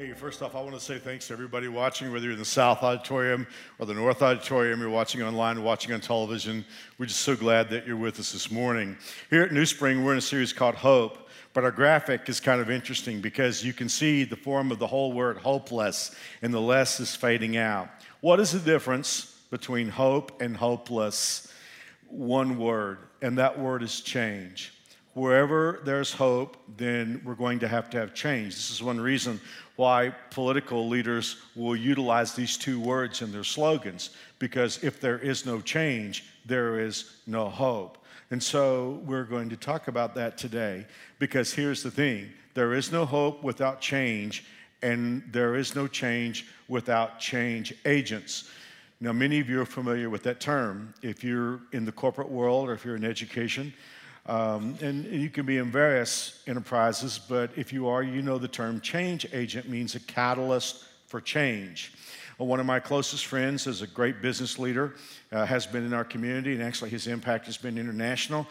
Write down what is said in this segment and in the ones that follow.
Hey, first off, I want to say thanks to everybody watching, whether you're in the South Auditorium or the North Auditorium, you're watching online, watching on television. We're just so glad that you're with us this morning. Here at New Spring, we're in a series called Hope, but our graphic is kind of interesting because you can see the form of the whole word hopeless, and the less is fading out. What is the difference between hope and hopeless? One word, and that word is change wherever there's hope, then we're going to have to have change. This is one reason why political leaders will utilize these two words in their slogans, because if there is no change, there is no hope. And so we're going to talk about that today, because here's the thing there is no hope without change, and there is no change without change agents. Now, many of you are familiar with that term. If you're in the corporate world or if you're in education, um, and you can be in various enterprises, but if you are, you know the term change agent means a catalyst for change. Well, one of my closest friends is a great business leader, uh, has been in our community, and actually his impact has been international.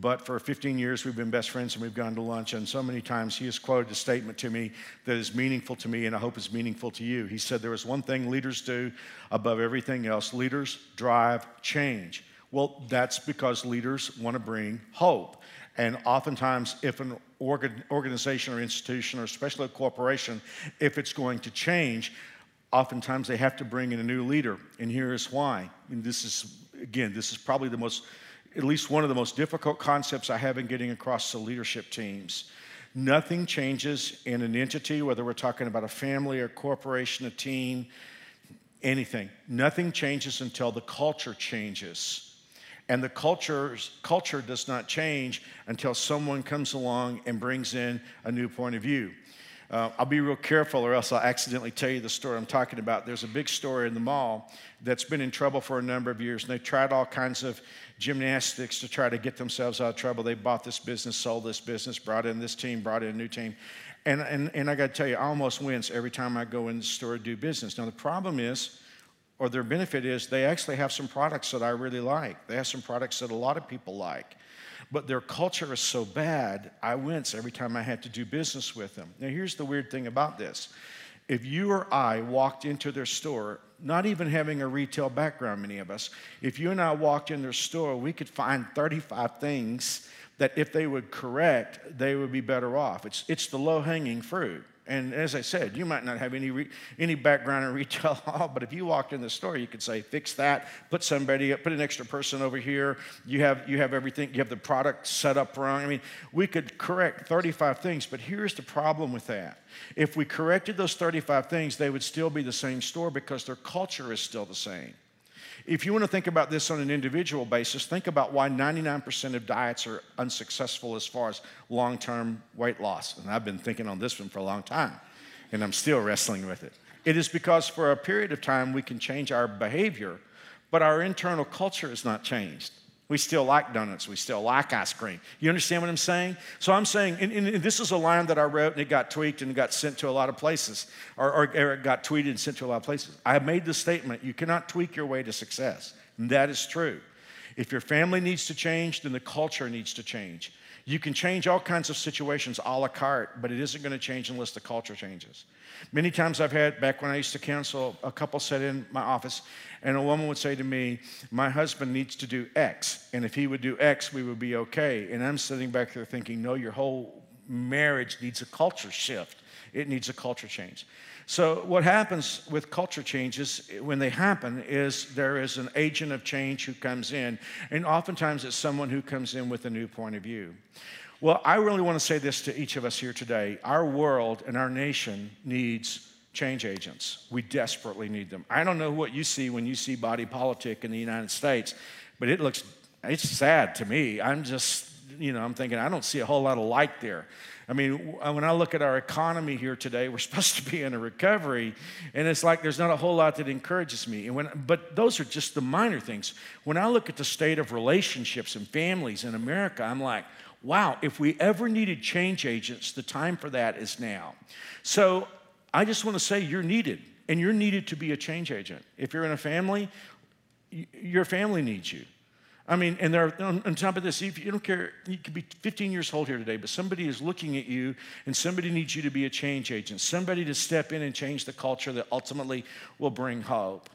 But for 15 years, we've been best friends and we've gone to lunch. And so many times he has quoted a statement to me that is meaningful to me and I hope is meaningful to you. He said, There is one thing leaders do above everything else leaders drive change. Well, that's because leaders want to bring hope. And oftentimes, if an organ, organization or institution, or especially a corporation, if it's going to change, oftentimes they have to bring in a new leader. And here's why. And this is, again, this is probably the most, at least one of the most difficult concepts I have in getting across to leadership teams. Nothing changes in an entity, whether we're talking about a family, a corporation, a team, anything. Nothing changes until the culture changes. And the culture's, culture does not change until someone comes along and brings in a new point of view. Uh, I'll be real careful or else I'll accidentally tell you the story I'm talking about. There's a big store in the mall that's been in trouble for a number of years, and they tried all kinds of gymnastics to try to get themselves out of trouble. They bought this business, sold this business, brought in this team, brought in a new team. And, and, and I got to tell you, I almost wince every time I go in the store to do business. Now, the problem is, or their benefit is they actually have some products that I really like. They have some products that a lot of people like. But their culture is so bad, I wince every time I have to do business with them. Now, here's the weird thing about this. If you or I walked into their store, not even having a retail background, many of us, if you and I walked in their store, we could find 35 things that if they would correct, they would be better off. It's, it's the low hanging fruit. And as I said, you might not have any, re- any background in retail at all, but if you walked in the store, you could say, fix that, put somebody, put an extra person over here. You have, you have everything, you have the product set up wrong. I mean, we could correct 35 things, but here's the problem with that. If we corrected those 35 things, they would still be the same store because their culture is still the same. If you want to think about this on an individual basis, think about why 99% of diets are unsuccessful as far as long term weight loss. And I've been thinking on this one for a long time, and I'm still wrestling with it. It is because for a period of time we can change our behavior, but our internal culture has not changed. We still like donuts. We still like ice cream. You understand what I'm saying? So I'm saying, and, and this is a line that I wrote and it got tweaked and got sent to a lot of places, or, or, or it got tweeted and sent to a lot of places. I made the statement you cannot tweak your way to success. And that is true. If your family needs to change, then the culture needs to change. You can change all kinds of situations a la carte, but it isn't going to change unless the culture changes. Many times I've had, back when I used to counsel, a couple sat in my office, and a woman would say to me, My husband needs to do X, and if he would do X, we would be okay. And I'm sitting back there thinking, No, your whole marriage needs a culture shift, it needs a culture change. So, what happens with culture changes when they happen is there is an agent of change who comes in, and oftentimes it's someone who comes in with a new point of view. Well, I really want to say this to each of us here today. Our world and our nation needs change agents. We desperately need them. I don't know what you see when you see body politic in the United States, but it looks, it's sad to me. I'm just, you know, I'm thinking, I don't see a whole lot of light there. I mean, when I look at our economy here today, we're supposed to be in a recovery, and it's like there's not a whole lot that encourages me. And when, but those are just the minor things. When I look at the state of relationships and families in America, I'm like, wow, if we ever needed change agents, the time for that is now. So I just want to say you're needed, and you're needed to be a change agent. If you're in a family, your family needs you. I mean, and there, on, on top of this, if you don't care, you could be 15 years old here today, but somebody is looking at you and somebody needs you to be a change agent, somebody to step in and change the culture that ultimately will bring hope.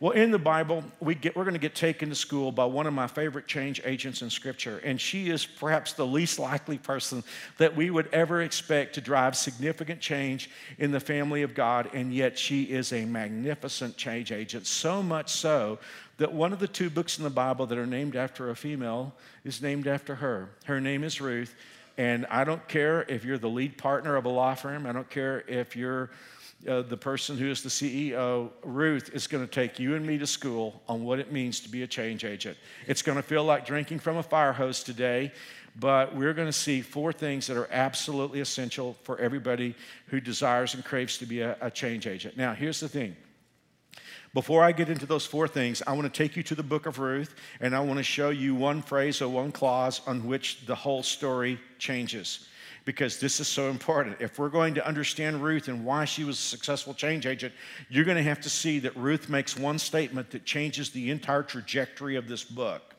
Well, in the Bible, we get, we're going to get taken to school by one of my favorite change agents in Scripture, and she is perhaps the least likely person that we would ever expect to drive significant change in the family of God, and yet she is a magnificent change agent, so much so that one of the two books in the Bible that are named after a female is named after her. Her name is Ruth, and I don't care if you're the lead partner of a law firm, I don't care if you're uh, the person who is the CEO, Ruth, is going to take you and me to school on what it means to be a change agent. It's going to feel like drinking from a fire hose today, but we're going to see four things that are absolutely essential for everybody who desires and craves to be a, a change agent. Now, here's the thing. Before I get into those four things, I want to take you to the book of Ruth and I want to show you one phrase or one clause on which the whole story changes because this is so important. If we're going to understand Ruth and why she was a successful change agent, you're going to have to see that Ruth makes one statement that changes the entire trajectory of this book.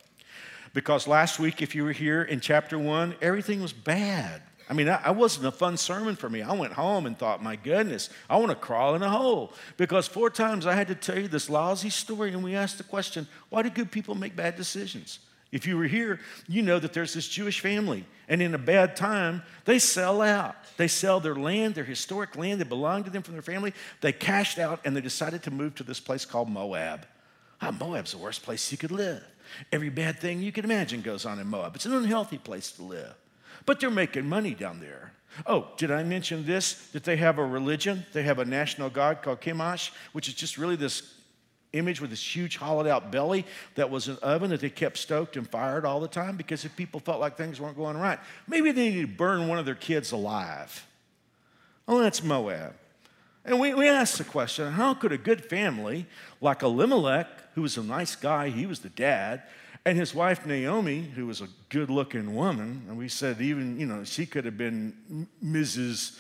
Because last week, if you were here in chapter one, everything was bad. I mean, I, wasn't a fun sermon for me. I went home and thought, my goodness, I want to crawl in a hole. Because four times I had to tell you this lousy story, and we asked the question, why do good people make bad decisions? If you were here, you know that there's this Jewish family, and in a bad time, they sell out. They sell their land, their historic land that belonged to them from their family. They cashed out and they decided to move to this place called Moab. Oh, Moab's the worst place you could live. Every bad thing you can imagine goes on in Moab. It's an unhealthy place to live. But they're making money down there. Oh, did I mention this? That they have a religion? They have a national god called Chemosh, which is just really this image with this huge hollowed out belly that was an oven that they kept stoked and fired all the time because if people felt like things weren't going right, maybe they needed to burn one of their kids alive. Oh, that's Moab. And we, we asked the question how could a good family like Elimelech, who was a nice guy, he was the dad, and his wife Naomi, who was a good looking woman, and we said even, you know, she could have been Mrs.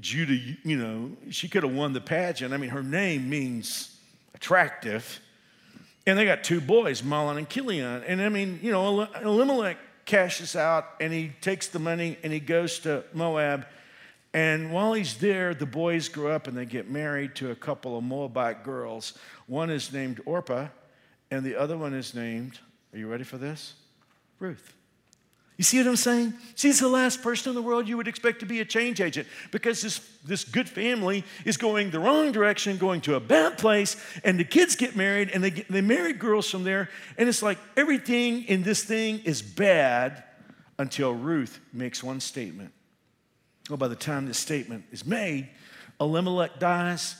Judah, you know, she could have won the pageant. I mean, her name means attractive. And they got two boys, Mahlon and Chilion. And I mean, you know, Elimelech cashes out and he takes the money and he goes to Moab. And while he's there, the boys grow up and they get married to a couple of Moabite girls. One is named Orpah, and the other one is named, are you ready for this? Ruth. You see what I'm saying? She's the last person in the world you would expect to be a change agent because this, this good family is going the wrong direction, going to a bad place, and the kids get married and they, get, they marry girls from there. And it's like everything in this thing is bad until Ruth makes one statement. Well, by the time this statement is made, Elimelech dies,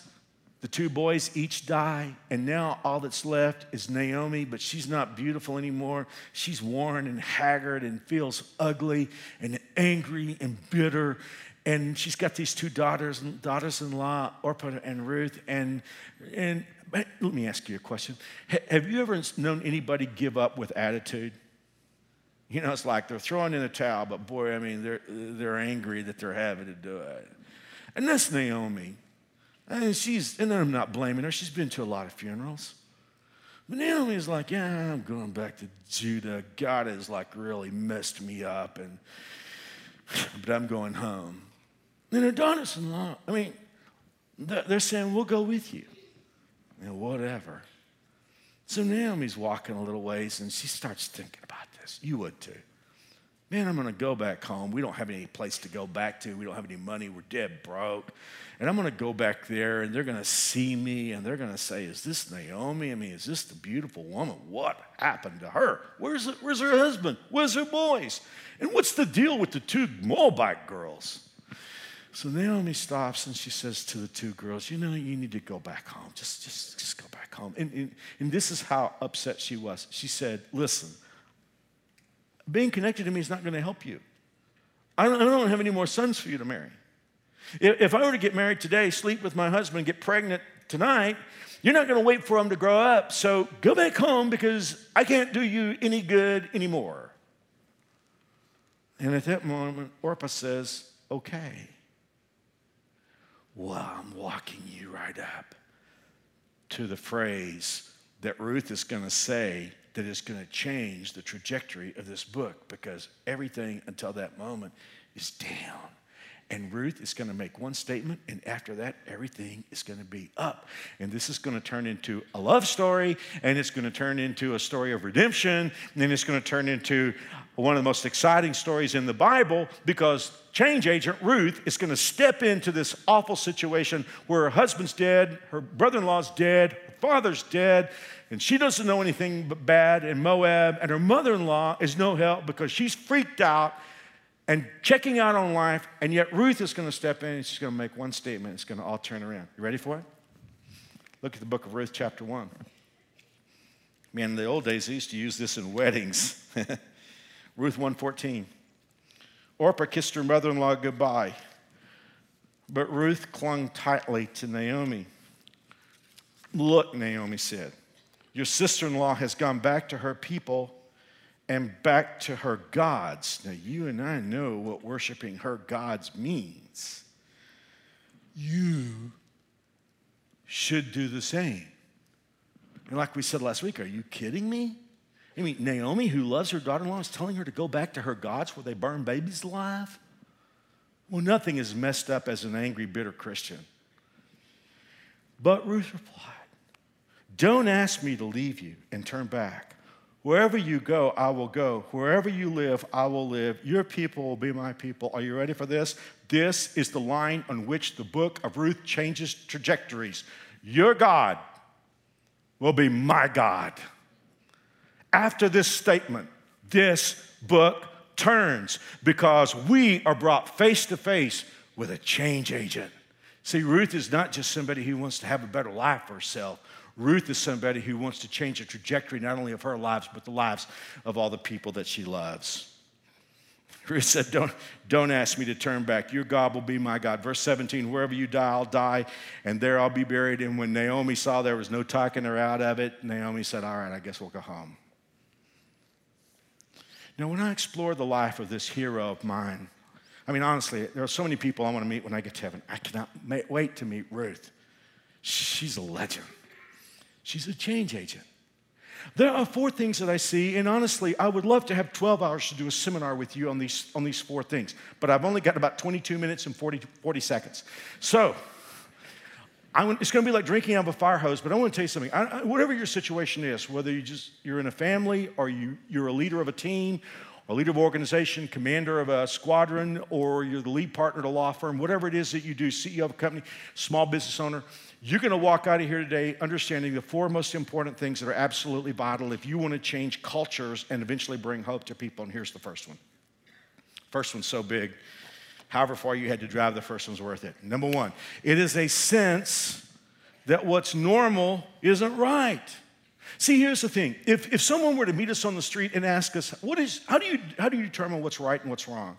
the two boys each die, and now all that's left is Naomi, but she's not beautiful anymore. She's worn and haggard and feels ugly and angry and bitter. And she's got these two daughters, daughters-in-law, Orpah and Ruth. And, and let me ask you a question. Have you ever known anybody give up with attitude? You know, it's like they're throwing in a towel, but boy, I mean, they're, they're angry that they're having to do it. And that's Naomi. And she's, and I'm not blaming her, she's been to a lot of funerals. But Naomi's like, yeah, I'm going back to Judah. God has like really messed me up, and but I'm going home. And her daughters-in-law, I mean, they're saying, we'll go with you. You know, whatever. So Naomi's walking a little ways and she starts thinking about this. You would too. Man, I'm going to go back home. We don't have any place to go back to. We don't have any money. We're dead broke. And I'm going to go back there and they're going to see me and they're going to say, Is this Naomi? I mean, is this the beautiful woman? What happened to her? Where's, where's her husband? Where's her boys? And what's the deal with the two Moabite girls? So Naomi stops and she says to the two girls, You know, you need to go back home. Just, just, just go back home. And, and, and this is how upset she was. She said, Listen, being connected to me is not going to help you. I don't, I don't have any more sons for you to marry. If I were to get married today, sleep with my husband, get pregnant tonight, you're not going to wait for him to grow up. So go back home because I can't do you any good anymore. And at that moment, Orpah says, Okay. Well, I'm walking you right up to the phrase that Ruth is going to say that is going to change the trajectory of this book because everything until that moment is down. And Ruth is going to make one statement, and after that, everything is going to be up. And this is going to turn into a love story, and it's going to turn into a story of redemption, and it's going to turn into one of the most exciting stories in the Bible because change agent Ruth is going to step into this awful situation where her husband's dead, her brother in law's dead, her father's dead, and she doesn't know anything but bad in Moab, and her mother in law is no help because she's freaked out and checking out on life, and yet Ruth is going to step in and she's going to make one statement. It's going to all turn around. You ready for it? Look at the book of Ruth, chapter 1. Man, in the old days, they used to use this in weddings. Ruth 1:14. Orpah kissed her mother-in-law goodbye, but Ruth clung tightly to Naomi. Look, Naomi said, your sister-in-law has gone back to her people and back to her gods. Now, you and I know what worshiping her gods means. You should do the same. And like we said last week, are you kidding me? I mean, Naomi, who loves her daughter in law, is telling her to go back to her gods where they burn babies alive? Well, nothing is messed up as an angry, bitter Christian. But Ruth replied, Don't ask me to leave you and turn back. Wherever you go, I will go. Wherever you live, I will live. Your people will be my people. Are you ready for this? This is the line on which the book of Ruth changes trajectories. Your God will be my God. After this statement, this book turns because we are brought face to face with a change agent. See, Ruth is not just somebody who wants to have a better life for herself. Ruth is somebody who wants to change the trajectory not only of her lives, but the lives of all the people that she loves. Ruth said, don't, don't ask me to turn back. Your God will be my God. Verse 17, wherever you die, I'll die, and there I'll be buried. And when Naomi saw there was no talking her out of it, Naomi said, All right, I guess we'll go home. Now, when I explore the life of this hero of mine, I mean, honestly, there are so many people I want to meet when I get to heaven. I cannot wait to meet Ruth. She's a legend. She's a change agent. There are four things that I see, and honestly, I would love to have 12 hours to do a seminar with you on these, on these four things, but I've only got about 22 minutes and 40, 40 seconds. So, want, it's going to be like drinking out of a fire hose, but I want to tell you something. I, I, whatever your situation is, whether you just, you're in a family or you, you're a leader of a team a leader of organization, commander of a squadron, or you're the lead partner at a law firm, whatever it is that you do, CEO of a company, small business owner, you're going to walk out of here today understanding the four most important things that are absolutely vital if you want to change cultures and eventually bring hope to people. And here's the first one. First one's so big. However far you had to drive, the first one's worth it. Number one, it is a sense that what's normal isn't right. See, here's the thing. If, if someone were to meet us on the street and ask us, what is, how, do you, how do you determine what's right and what's wrong?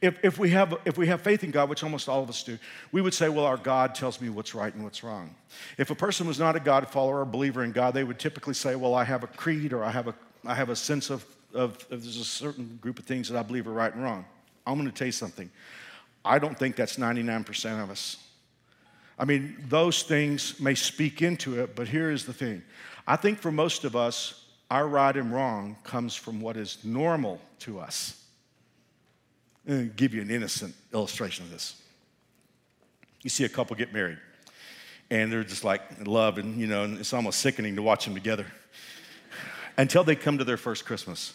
If, if, we have, if we have faith in God, which almost all of us do, we would say, well, our God tells me what's right and what's wrong. If a person was not a God follower or believer in God, they would typically say, well, I have a creed or I have a, I have a sense of, of, of there's a certain group of things that I believe are right and wrong. I'm going to tell you something. I don't think that's 99% of us. I mean, those things may speak into it, but here is the thing I think for most of us, our right and wrong comes from what is normal to us. I'll give you an innocent illustration of this. You see a couple get married, and they're just like in love, and you know, and it's almost sickening to watch them together until they come to their first Christmas.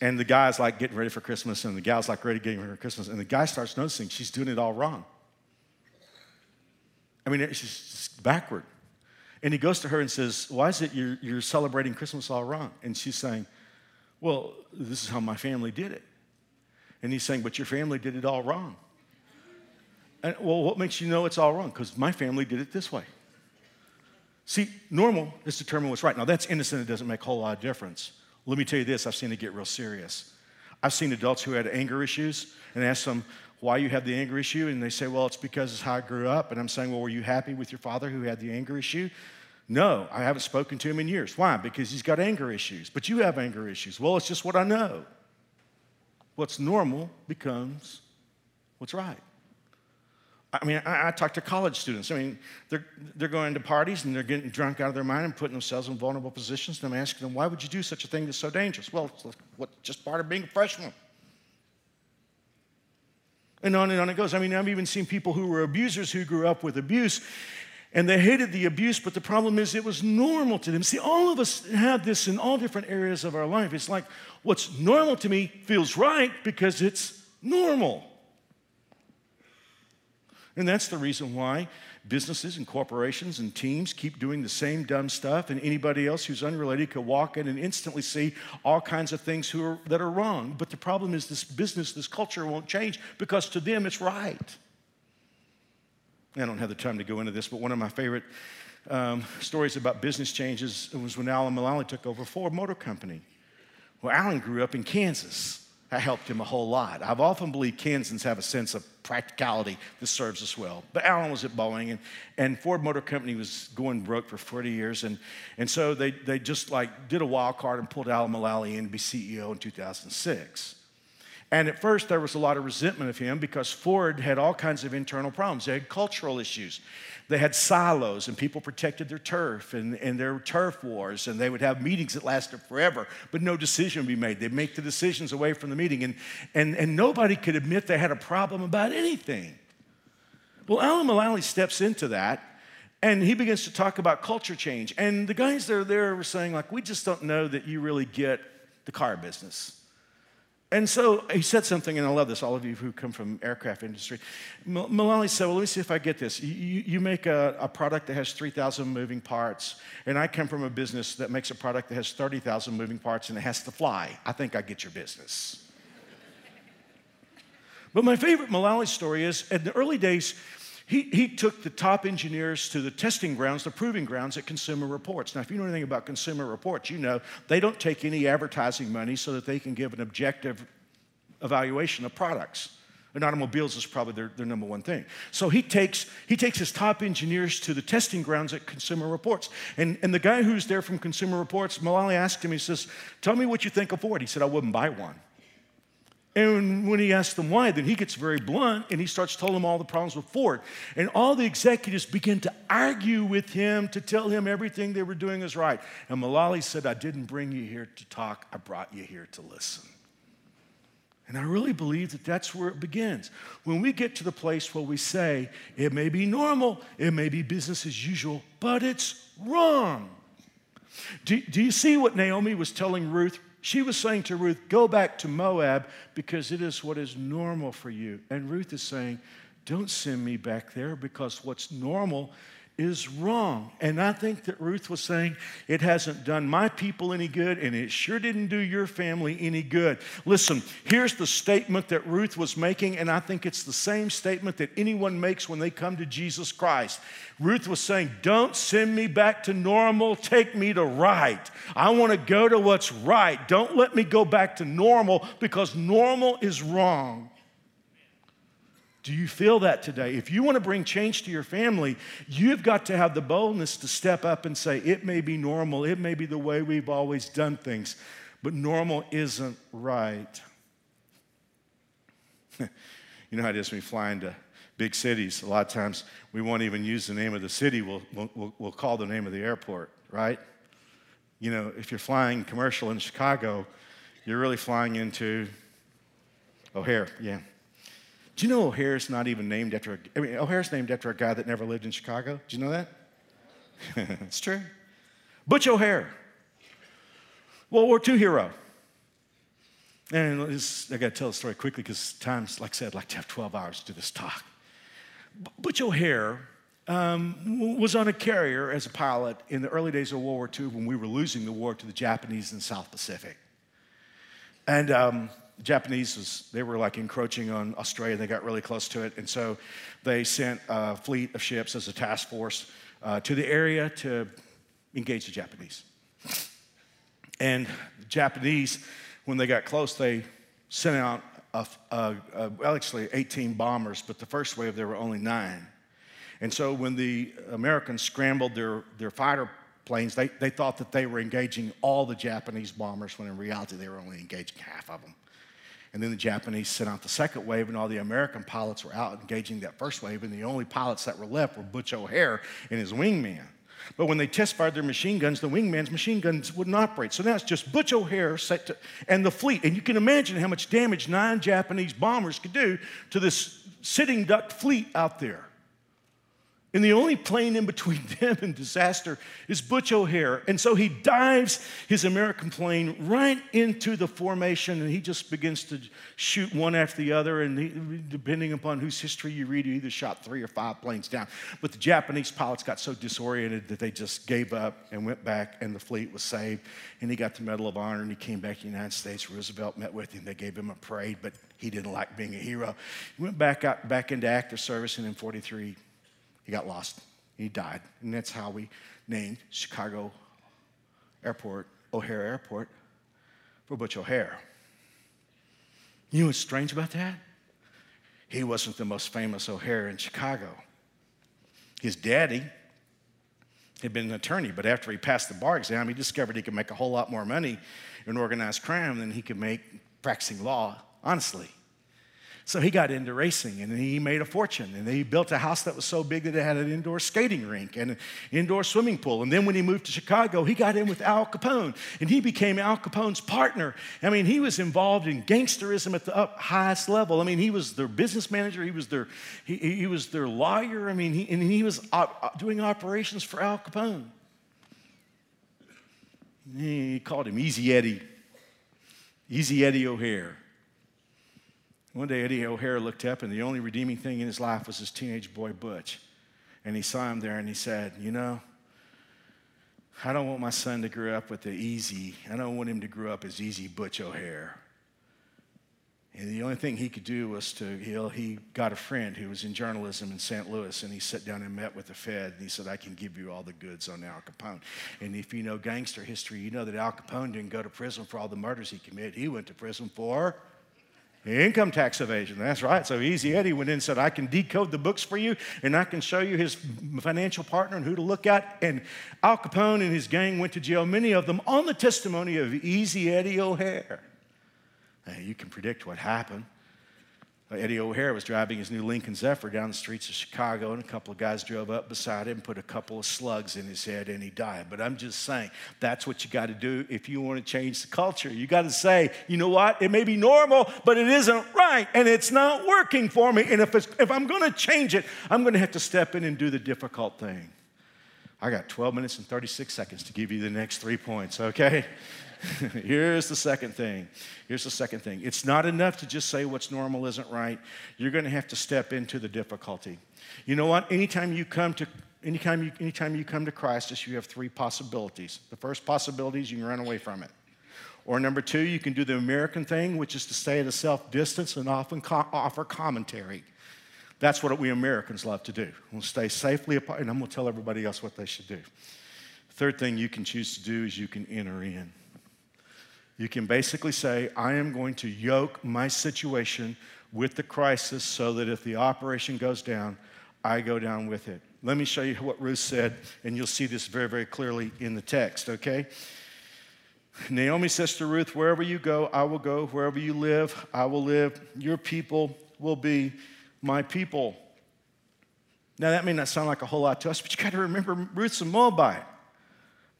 And the guy's like getting ready for Christmas, and the gal's like ready to get ready for Christmas, and the guy starts noticing she's doing it all wrong. I mean, it's just backward. And he goes to her and says, Why is it you're, you're celebrating Christmas all wrong? And she's saying, Well, this is how my family did it. And he's saying, But your family did it all wrong. And, well, what makes you know it's all wrong? Because my family did it this way. See, normal is determine what's right. Now, that's innocent, it doesn't make a whole lot of difference. Let me tell you this I've seen it get real serious. I've seen adults who had anger issues and asked them, why you have the anger issue, and they say, well, it's because it's how I grew up. And I'm saying, well, were you happy with your father who had the anger issue? No, I haven't spoken to him in years. Why? Because he's got anger issues. But you have anger issues. Well, it's just what I know. What's normal becomes what's right. I mean, I, I, talk to college students. I mean, they're, they're going to parties and they're getting drunk out of their mind and putting themselves in vulnerable positions. And I'm asking them, why would you do such a thing that's so dangerous? Well, it's what, just part of being a freshman. And on and on it goes. I mean, I've even seen people who were abusers who grew up with abuse and they hated the abuse, but the problem is it was normal to them. See, all of us have this in all different areas of our life. It's like what's normal to me feels right because it's normal. And that's the reason why businesses and corporations and teams keep doing the same dumb stuff, and anybody else who's unrelated could walk in and instantly see all kinds of things are, that are wrong. But the problem is, this business, this culture won't change because to them it's right. I don't have the time to go into this, but one of my favorite um, stories about business changes was when Alan Mulally took over Ford Motor Company. Well, Alan grew up in Kansas. That helped him a whole lot. I've often believed Kansans have a sense of practicality that serves us well. But Alan was at Boeing, and, and Ford Motor Company was going broke for 40 years. And, and so they, they just like did a wild card and pulled Alan Mulally in to be CEO in 2006. And at first, there was a lot of resentment of him because Ford had all kinds of internal problems. They had cultural issues. They had silos, and people protected their turf and, and their turf wars, and they would have meetings that lasted forever, but no decision would be made. They'd make the decisions away from the meeting, and, and, and nobody could admit they had a problem about anything. Well, Alan Mulally steps into that, and he begins to talk about culture change. And the guys that are there were saying, like, we just don't know that you really get the car business. And so he said something, and I love this, all of you who come from aircraft industry. Mulally said, well, let me see if I get this. You, you make a, a, product that has 3,000 moving parts, and I come from a business that makes a product that has 30,000 moving parts and it has to fly. I think I get your business. but my favorite Mulally story is, in the early days, he, he took the top engineers to the testing grounds, the proving grounds at Consumer Reports. Now, if you know anything about Consumer Reports, you know they don't take any advertising money so that they can give an objective evaluation of products. And automobiles is probably their, their number one thing. So he takes, he takes his top engineers to the testing grounds at Consumer Reports. And, and the guy who's there from Consumer Reports, Mulally asked him, he says, Tell me what you think of Ford. He said, I wouldn't buy one. And when he asks them why, then he gets very blunt and he starts telling them all the problems with Ford. And all the executives begin to argue with him to tell him everything they were doing is right. And Mulally said, I didn't bring you here to talk, I brought you here to listen. And I really believe that that's where it begins. When we get to the place where we say, it may be normal, it may be business as usual, but it's wrong. Do, do you see what Naomi was telling Ruth she was saying to Ruth, Go back to Moab because it is what is normal for you. And Ruth is saying, Don't send me back there because what's normal is wrong. And I think that Ruth was saying, It hasn't done my people any good, and it sure didn't do your family any good. Listen, here's the statement that Ruth was making, and I think it's the same statement that anyone makes when they come to Jesus Christ. Ruth was saying, Don't send me back to normal, take me to right. I want to go to what's right. Don't let me go back to normal because normal is wrong. Do you feel that today? If you want to bring change to your family, you've got to have the boldness to step up and say, it may be normal, it may be the way we've always done things, but normal isn't right. you know how it is when we fly into big cities. A lot of times we won't even use the name of the city, we'll, we'll, we'll call the name of the airport, right? You know, if you're flying commercial in Chicago, you're really flying into O'Hare, yeah. Do you know O'Hare's not even named after a, I mean, O'Hare's named after a guy that never lived in Chicago? Do you know that? it's true. Butch O'Hare, World War II hero. And I got to tell the story quickly because times, like I said, I'd like to have 12 hours to do this talk. Butch O'Hare um, was on a carrier as a pilot in the early days of World War II when we were losing the war to the Japanese in the South Pacific. And um, the Japanese was, they were like encroaching on Australia. They got really close to it. And so they sent a fleet of ships as a task force uh, to the area to engage the Japanese. And the Japanese, when they got close, they sent out a, a, a, well, actually 18 bombers, but the first wave there were only nine. And so when the Americans scrambled their, their fighter planes, they, they thought that they were engaging all the Japanese bombers, when in reality they were only engaging half of them. And then the Japanese sent out the second wave, and all the American pilots were out engaging that first wave, and the only pilots that were left were Butch O'Hare and his wingman. But when they test fired their machine guns, the wingman's machine guns wouldn't operate. So now it's just Butch O'Hare to, and the fleet. And you can imagine how much damage nine Japanese bombers could do to this sitting duck fleet out there. And the only plane in between them and disaster is Butch O'Hare. And so he dives his American plane right into the formation and he just begins to shoot one after the other. And he, depending upon whose history you read, he either shot three or five planes down. But the Japanese pilots got so disoriented that they just gave up and went back, and the fleet was saved. And he got the Medal of Honor and he came back to the United States. Roosevelt met with him. They gave him a parade, but he didn't like being a hero. He went back, out, back into active service, and in 43, he got lost. He died. And that's how we named Chicago Airport O'Hare Airport for Butch O'Hare. You know what's strange about that? He wasn't the most famous O'Hare in Chicago. His daddy had been an attorney, but after he passed the bar exam, he discovered he could make a whole lot more money in organized crime than he could make practicing law honestly. So he got into racing and he made a fortune. And he built a house that was so big that it had an indoor skating rink and an indoor swimming pool. And then when he moved to Chicago, he got in with Al Capone and he became Al Capone's partner. I mean, he was involved in gangsterism at the highest level. I mean, he was their business manager, he was their, he, he was their lawyer. I mean, he, and he was op, doing operations for Al Capone. He called him Easy Eddie, Easy Eddie O'Hare. One day, Eddie O'Hare looked up, and the only redeeming thing in his life was his teenage boy, Butch. And he saw him there, and he said, You know, I don't want my son to grow up with the easy, I don't want him to grow up as easy Butch O'Hare. And the only thing he could do was to, he, he got a friend who was in journalism in St. Louis, and he sat down and met with the Fed, and he said, I can give you all the goods on Al Capone. And if you know gangster history, you know that Al Capone didn't go to prison for all the murders he committed. He went to prison for Income tax evasion, that's right. So Easy Eddie went in and said, I can decode the books for you and I can show you his financial partner and who to look at. And Al Capone and his gang went to jail, many of them on the testimony of Easy Eddie O'Hare. Now, you can predict what happened. Uh, Eddie O'Hare was driving his new Lincoln Zephyr down the streets of Chicago, and a couple of guys drove up beside him, put a couple of slugs in his head, and he died. But I'm just saying, that's what you got to do if you want to change the culture. You got to say, you know what? It may be normal, but it isn't right, and it's not working for me. And if, if I'm going to change it, I'm going to have to step in and do the difficult thing. I got 12 minutes and 36 seconds to give you the next three points, okay? Here's the second thing. Here's the second thing. It's not enough to just say what's normal isn't right. You're going to have to step into the difficulty. You know what? Anytime you come to anytime you, anytime you come to Christ, you have three possibilities. The first possibility is you can run away from it. Or number two, you can do the American thing, which is to stay at a self distance and often co- offer commentary. That's what we Americans love to do. We'll stay safely apart, and I'm going to tell everybody else what they should do. Third thing you can choose to do is you can enter in. You can basically say, I am going to yoke my situation with the crisis so that if the operation goes down, I go down with it. Let me show you what Ruth said, and you'll see this very, very clearly in the text, okay? Naomi says to Ruth, Wherever you go, I will go. Wherever you live, I will live. Your people will be my people. Now, that may not sound like a whole lot to us, but you got to remember Ruth's a Moabite.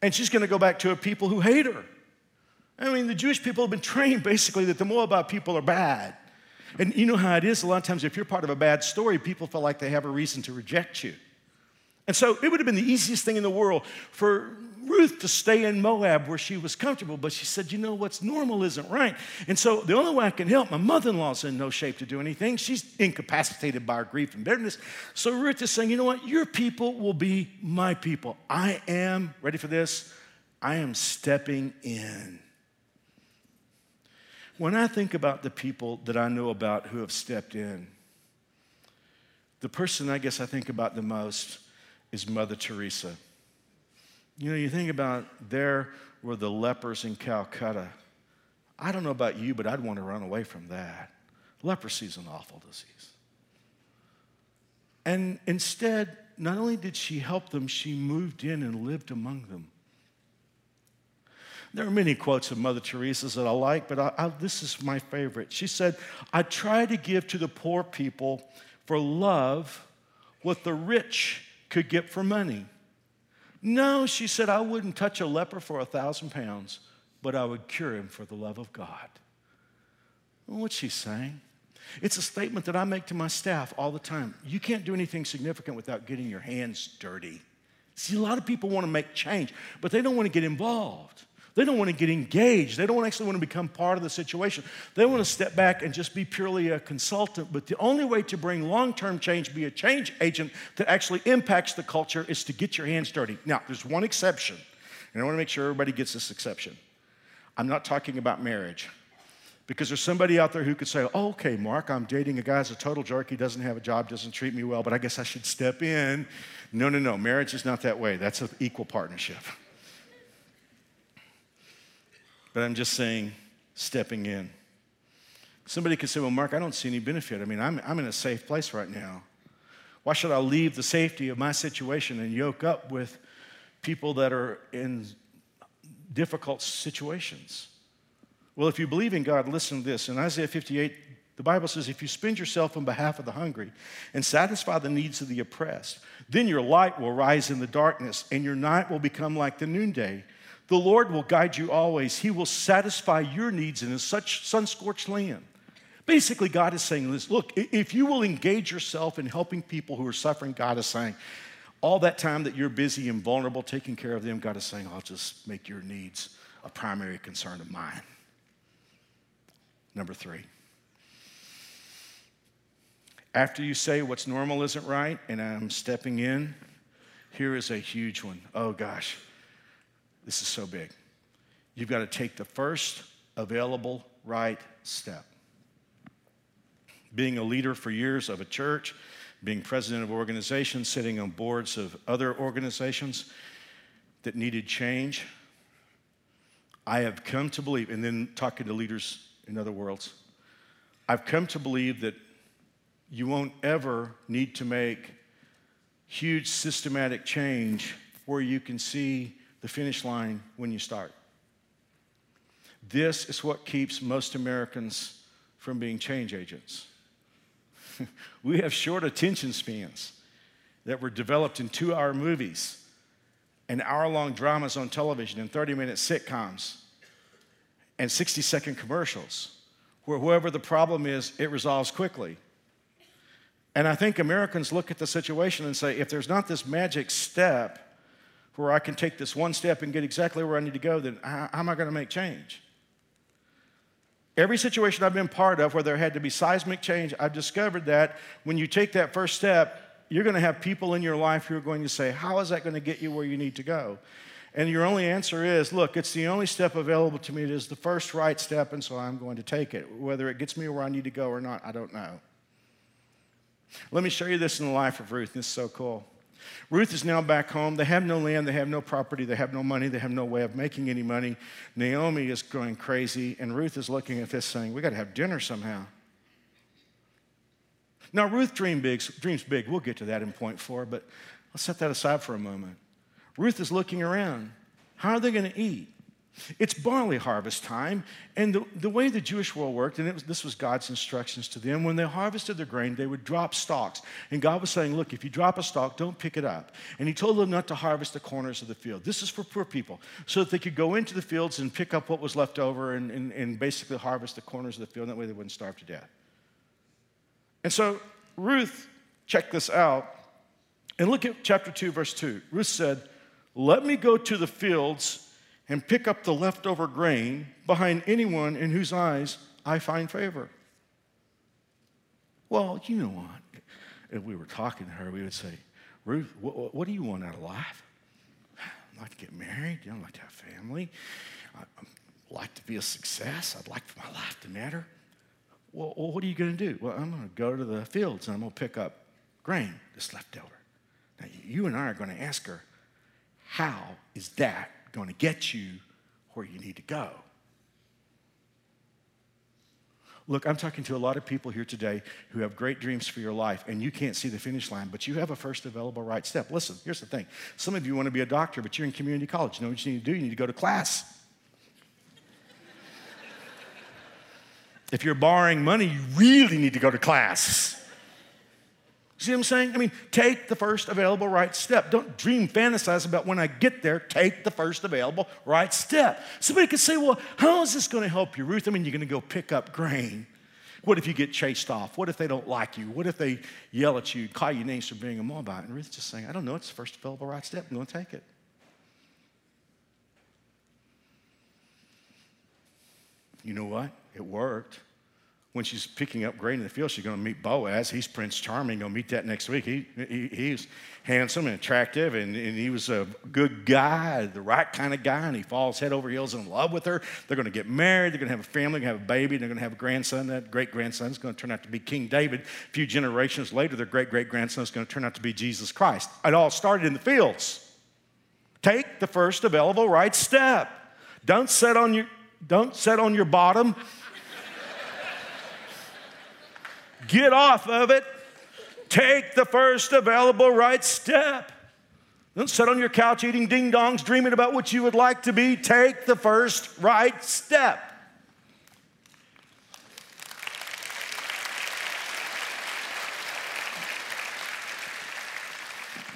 And she's going to go back to a people who hate her. I mean, the Jewish people have been trained basically that the Moabite people are bad. And you know how it is a lot of times if you're part of a bad story, people feel like they have a reason to reject you. And so it would have been the easiest thing in the world for Ruth to stay in Moab where she was comfortable, but she said, You know what's normal isn't right. And so the only way I can help, my mother in law's in no shape to do anything. She's incapacitated by her grief and bitterness. So Ruth is saying, You know what? Your people will be my people. I am, ready for this? I am stepping in. When I think about the people that I know about who have stepped in, the person I guess I think about the most is Mother Teresa. You know, you think about there were the lepers in Calcutta. I don't know about you, but I'd want to run away from that. Leprosy is an awful disease. And instead, not only did she help them, she moved in and lived among them. There are many quotes of Mother Teresa's that I like, but I, I, this is my favorite. She said, I try to give to the poor people for love what the rich could get for money. No, she said, I wouldn't touch a leper for a thousand pounds, but I would cure him for the love of God. what's she saying? It's a statement that I make to my staff all the time. You can't do anything significant without getting your hands dirty. See, a lot of people want to make change, but they don't want to get involved. They don't want to get engaged. They don't actually want to become part of the situation. They want to step back and just be purely a consultant. But the only way to bring long term change, be a change agent that actually impacts the culture, is to get your hands dirty. Now, there's one exception, and I want to make sure everybody gets this exception. I'm not talking about marriage. Because there's somebody out there who could say, oh, okay, Mark, I'm dating a guy who's a total jerk. He doesn't have a job, doesn't treat me well, but I guess I should step in. No, no, no. Marriage is not that way. That's an equal partnership. But I'm just saying, stepping in. Somebody could say, well, Mark, I don't see any benefit. I mean, I'm, I'm in a safe place right now. Why should I leave the safety of my situation and yoke up with people that are in difficult situations? Well, if you believe in God, listen to this. In Isaiah 58, the Bible says, if you spend yourself on behalf of the hungry and satisfy the needs of the oppressed, then your light will rise in the darkness and your night will become like the noonday. The Lord will guide you always. He will satisfy your needs in such sun scorched land. Basically, God is saying this look, if you will engage yourself in helping people who are suffering, God is saying, all that time that you're busy and vulnerable taking care of them, God is saying, I'll just make your needs a primary concern of mine. Number three. After you say what's normal isn't right and I'm stepping in, here is a huge one. Oh gosh, this is so big. You've got to take the first available right step. Being a leader for years of a church, being president of organizations, sitting on boards of other organizations that needed change, I have come to believe, and then talking to leaders in other worlds. I've come to believe that you won't ever need to make huge systematic change where you can see the finish line when you start. This is what keeps most Americans from being change agents. we have short attention spans that were developed in two hour movies and hour long dramas on television and 30 minute sitcoms and 60 second commercials where whoever the problem is, it resolves quickly. And I think Americans look at the situation and say, if there's not this magic step where I can take this one step and get exactly where I need to go, then how, am I going to make change? Every situation I've been part of where there had to be seismic change, I've discovered that when you take that first step, you're going to have people in your life who are going to say, How is that going to get you where you need to go? And your only answer is, look, it's the only step available to me. It is the first right step, and so I'm going to take it. Whether it gets me where I need to go or not, I don't know. Let me show you this in the life of Ruth. This is so cool. Ruth is now back home. They have no land, they have no property, they have no money, they have no way of making any money. Naomi is going crazy, and Ruth is looking at this saying, We got to have dinner somehow. Now, Ruth dream big, dreams big. We'll get to that in point four, but let's set that aside for a moment. Ruth is looking around. How are they going to eat? It's barley harvest time, and the, the way the Jewish world worked, and was, this was God's instructions to them, when they harvested their grain, they would drop stalks. And God was saying, Look, if you drop a stalk, don't pick it up. And He told them not to harvest the corners of the field. This is for poor people, so that they could go into the fields and pick up what was left over and, and, and basically harvest the corners of the field. That way they wouldn't starve to death. And so Ruth checked this out. And look at chapter 2, verse 2. Ruth said, let me go to the fields and pick up the leftover grain behind anyone in whose eyes I find favor. Well, you know what? If we were talking to her, we would say, Ruth, what, what do you want out of life? I'd like to get married. I'd like to have family. I'd like to be a success. I'd like for my life to matter. Well, what are you going to do? Well, I'm going to go to the fields and I'm going to pick up grain that's left over. Now, you and I are going to ask her, how is that going to get you where you need to go. Look, I'm talking to a lot of people here today who have great dreams for your life and you can't see the finish line, but you have a first available right step. Listen, here's the thing. Some of you want to be a doctor, but you're in community college. You know what you need to do? You need to go to class. if you're borrowing money, you really need to go to class. See what I'm saying? I mean, take the first available right step. Don't dream, fantasize about when I get there. Take the first available right step. Somebody could say, well, how is this going to help you, Ruth? I mean, you're going to go pick up grain. What if you get chased off? What if they don't like you? What if they yell at you, call you names for being a Moabite? And Ruth's just saying, I don't know, it's the first available right step. I'm going to take it. You know what? It worked when she's picking up grain in the field, she's going to meet Boaz. He's Prince Charming. Going to meet that next week. He, he, he's handsome and attractive, and, and he was a good guy, the right kind of guy, and he falls head over heels in love with her. They're going to get married. They're going to have a family. They're going to have a baby. They're going to have a grandson. That great grandson is going to turn out to be King David. A few generations later, their great great grandson is going to turn out to be Jesus Christ. It all started in the fields. Take the first available right step. Don't set on your, don't set on your bottom Get off of it. Take the first available right step. Don't sit on your couch eating ding dongs, dreaming about what you would like to be. Take the first right step.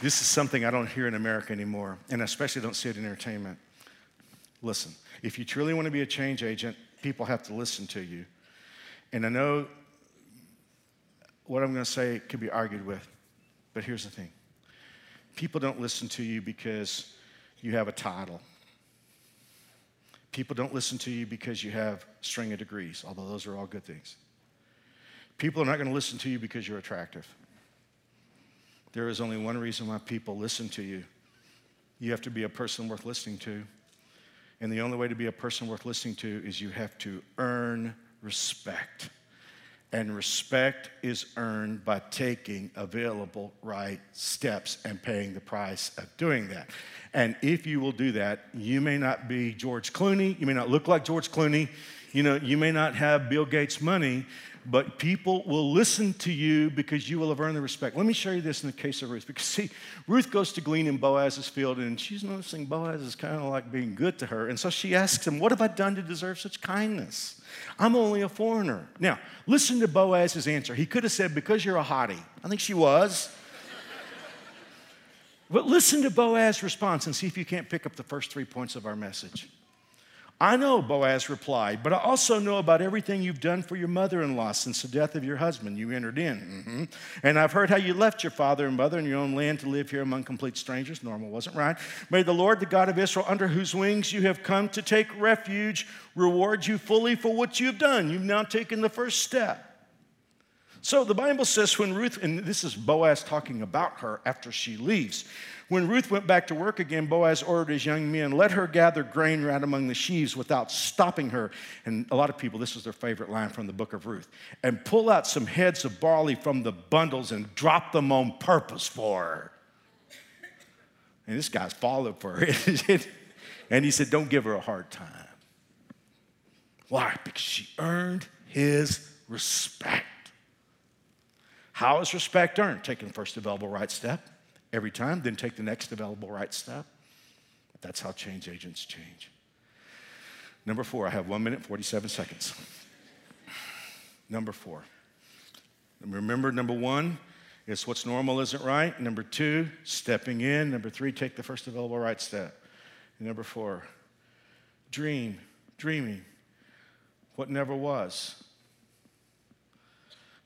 This is something I don't hear in America anymore, and especially don't see it in entertainment. Listen, if you truly want to be a change agent, people have to listen to you. And I know what I'm going to say could be argued with, but here's the thing people don't listen to you because you have a title. People don't listen to you because you have string of degrees, although those are all good things. People are not going to listen to you because you're attractive. There is only one reason why people listen to you. You have to be a person worth listening to. And the only way to be a person worth listening to is you have to earn respect. And respect is earned by taking available right steps and paying the price of doing that. And if you will do that, you may not be George Clooney, you may not look like George Clooney, you know, you may not have Bill Gates' money, but people will listen to you because you will have earned the respect. Let me show you this in the case of Ruth. Because, see, Ruth goes to glean in Boaz's field, and she's noticing Boaz is kind of like being good to her. And so she asks him, What have I done to deserve such kindness? I'm only a foreigner. Now, listen to Boaz's answer. He could have said, Because you're a hottie. I think she was. but listen to Boaz's response and see if you can't pick up the first three points of our message. I know, Boaz replied, but I also know about everything you've done for your mother in law since the death of your husband. You entered in. Mm-hmm. And I've heard how you left your father and mother in your own land to live here among complete strangers. Normal wasn't right. May the Lord, the God of Israel, under whose wings you have come to take refuge, reward you fully for what you have done. You've now taken the first step. So the Bible says when Ruth, and this is Boaz talking about her after she leaves. When Ruth went back to work again, Boaz ordered his young men, let her gather grain right among the sheaves without stopping her. And a lot of people, this was their favorite line from the book of Ruth. And pull out some heads of barley from the bundles and drop them on purpose for her. And this guy's followed for her. and he said, Don't give her a hard time. Why? Because she earned his respect. How is respect earned? Taking the first available right step every time, then take the next available right step. That's how change agents change. Number four, I have one minute, 47 seconds. Number four. Remember, number one is what's normal isn't right. Number two, stepping in. Number three, take the first available right step. And number four, dream, dreaming what never was.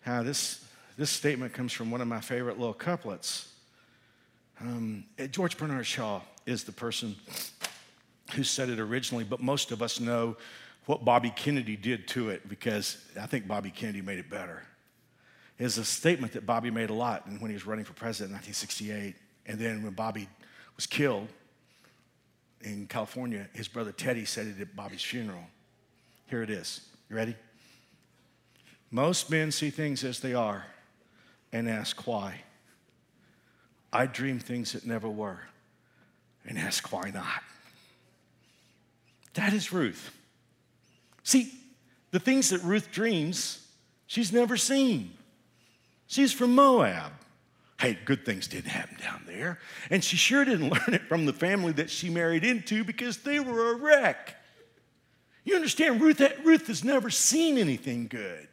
Now, this, this statement comes from one of my favorite little couplets. Um, George Bernard Shaw is the person who said it originally, but most of us know what Bobby Kennedy did to it because I think Bobby Kennedy made it better. It's a statement that Bobby made a lot when he was running for president in 1968. And then when Bobby was killed in California, his brother Teddy said it at Bobby's funeral. Here it is. You ready? Most men see things as they are and ask why. I dream things that never were and ask why not. That is Ruth. See, the things that Ruth dreams, she's never seen. She's from Moab. Hey, good things didn't happen down there. And she sure didn't learn it from the family that she married into because they were a wreck. You understand, Ruth, Ruth has never seen anything good.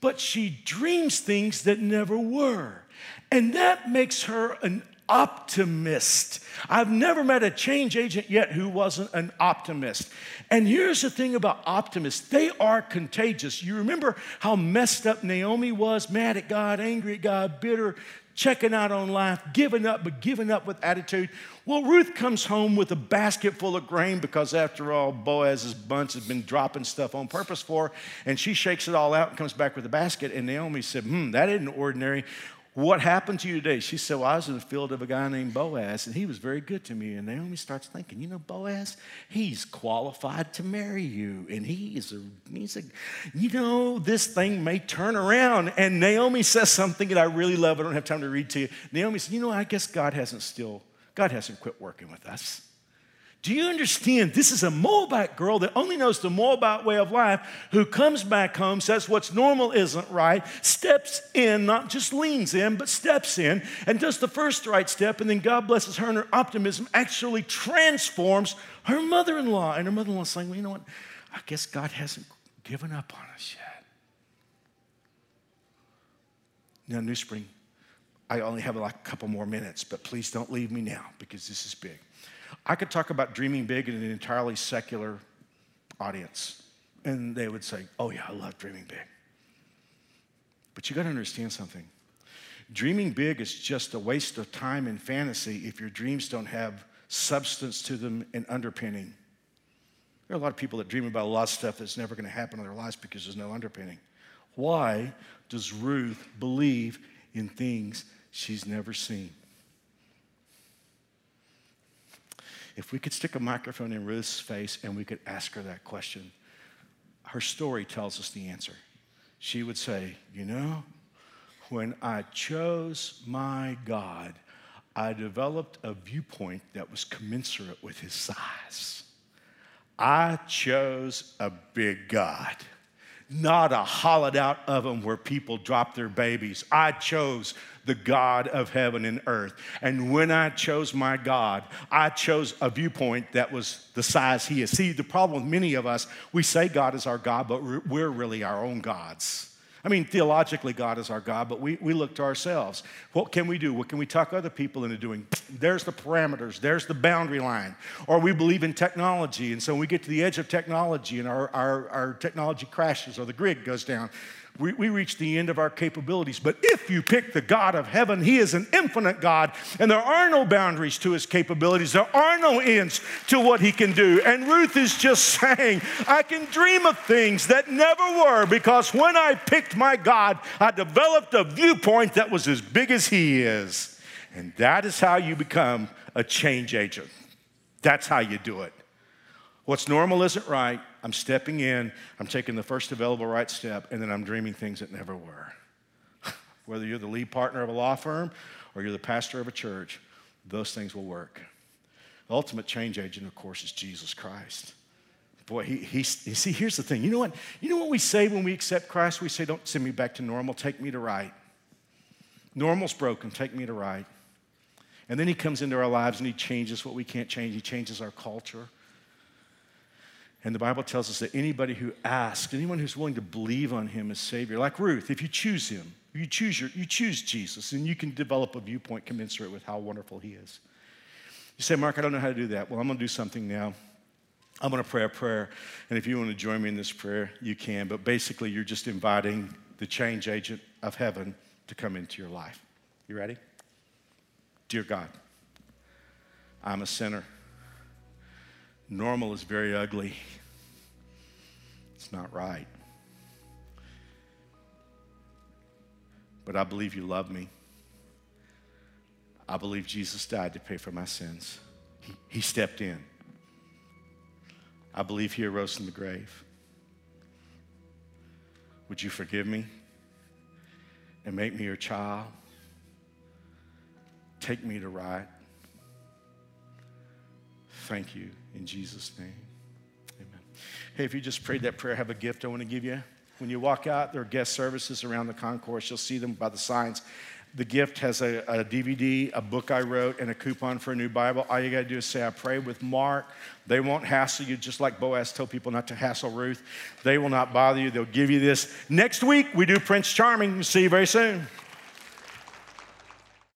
But she dreams things that never were. And that makes her an optimist. I've never met a change agent yet who wasn't an optimist. And here's the thing about optimists they are contagious. You remember how messed up Naomi was mad at God, angry at God, bitter, checking out on life, giving up, but giving up with attitude. Well, Ruth comes home with a basket full of grain because, after all, Boaz's bunch has been dropping stuff on purpose for her. And she shakes it all out and comes back with a basket. And Naomi said, Hmm, that isn't ordinary. What happened to you today? She said, Well, I was in the field of a guy named Boaz, and he was very good to me. And Naomi starts thinking, You know, Boaz, he's qualified to marry you. And he is a, he's a, you know, this thing may turn around. And Naomi says something that I really love. I don't have time to read to you. Naomi said, You know, I guess God hasn't still, God hasn't quit working with us. Do you understand? This is a Moabite girl that only knows the Moabite way of life who comes back home, says what's normal isn't right, steps in, not just leans in, but steps in and does the first right step. And then God blesses her and her optimism actually transforms her mother in law. And her mother in law saying, Well, you know what? I guess God hasn't given up on us yet. Now, New Spring, I only have like a couple more minutes, but please don't leave me now because this is big. I could talk about dreaming big in an entirely secular audience, and they would say, Oh, yeah, I love dreaming big. But you got to understand something. Dreaming big is just a waste of time and fantasy if your dreams don't have substance to them and underpinning. There are a lot of people that dream about a lot of stuff that's never going to happen in their lives because there's no underpinning. Why does Ruth believe in things she's never seen? If we could stick a microphone in Ruth's face and we could ask her that question, her story tells us the answer. She would say, You know, when I chose my God, I developed a viewpoint that was commensurate with his size. I chose a big God not a hollowed out oven where people drop their babies. I chose the God of heaven and earth. And when I chose my God, I chose a viewpoint that was the size He is. See, the problem with many of us, we say God is our God, but we're really our own gods. I mean, theologically, God is our God, but we, we look to ourselves. What can we do? What can we talk other people into doing? There's the parameters, there's the boundary line. Or we believe in technology, and so we get to the edge of technology and our, our, our technology crashes or the grid goes down we, we reach the end of our capabilities. But if you pick the God of heaven, He is an infinite God, and there are no boundaries to His capabilities. There are no ends to what He can do. And Ruth is just saying, I can dream of things that never were because when I picked my God, I developed a viewpoint that was as big as He is. And that is how you become a change agent. That's how you do it. What's normal isn't right. I'm stepping in, I'm taking the first available right step, and then I'm dreaming things that never were. Whether you're the lead partner of a law firm or you're the pastor of a church, those things will work. The ultimate change agent, of course, is Jesus Christ. Boy, he, he, you see, here's the thing. You know what? You know what we say when we accept Christ? We say, Don't send me back to normal, take me to right. Normal's broken, take me to right. And then he comes into our lives and he changes what we can't change. He changes our culture. And the Bible tells us that anybody who asks, anyone who's willing to believe on him as Savior, like Ruth, if you choose him, you choose, your, you choose Jesus, and you can develop a viewpoint commensurate with how wonderful he is. You say, Mark, I don't know how to do that. Well, I'm going to do something now. I'm going to pray a prayer. And if you want to join me in this prayer, you can. But basically, you're just inviting the change agent of heaven to come into your life. You ready? Dear God, I'm a sinner. Normal is very ugly. It's not right. But I believe you love me. I believe Jesus died to pay for my sins. He, he stepped in. I believe he arose from the grave. Would you forgive me and make me your child? Take me to right. Thank you in Jesus' name. Amen. Hey, if you just prayed that prayer, I have a gift I want to give you. When you walk out, there are guest services around the concourse. You'll see them by the signs. The gift has a, a, DVD, a book I wrote, and a coupon for a new Bible. All you got to do is say, I pray with Mark. They won't hassle you, just like Boaz told people not to hassle Ruth. They will not bother you. They'll give you this. Next week, we do Prince Charming. See you very soon.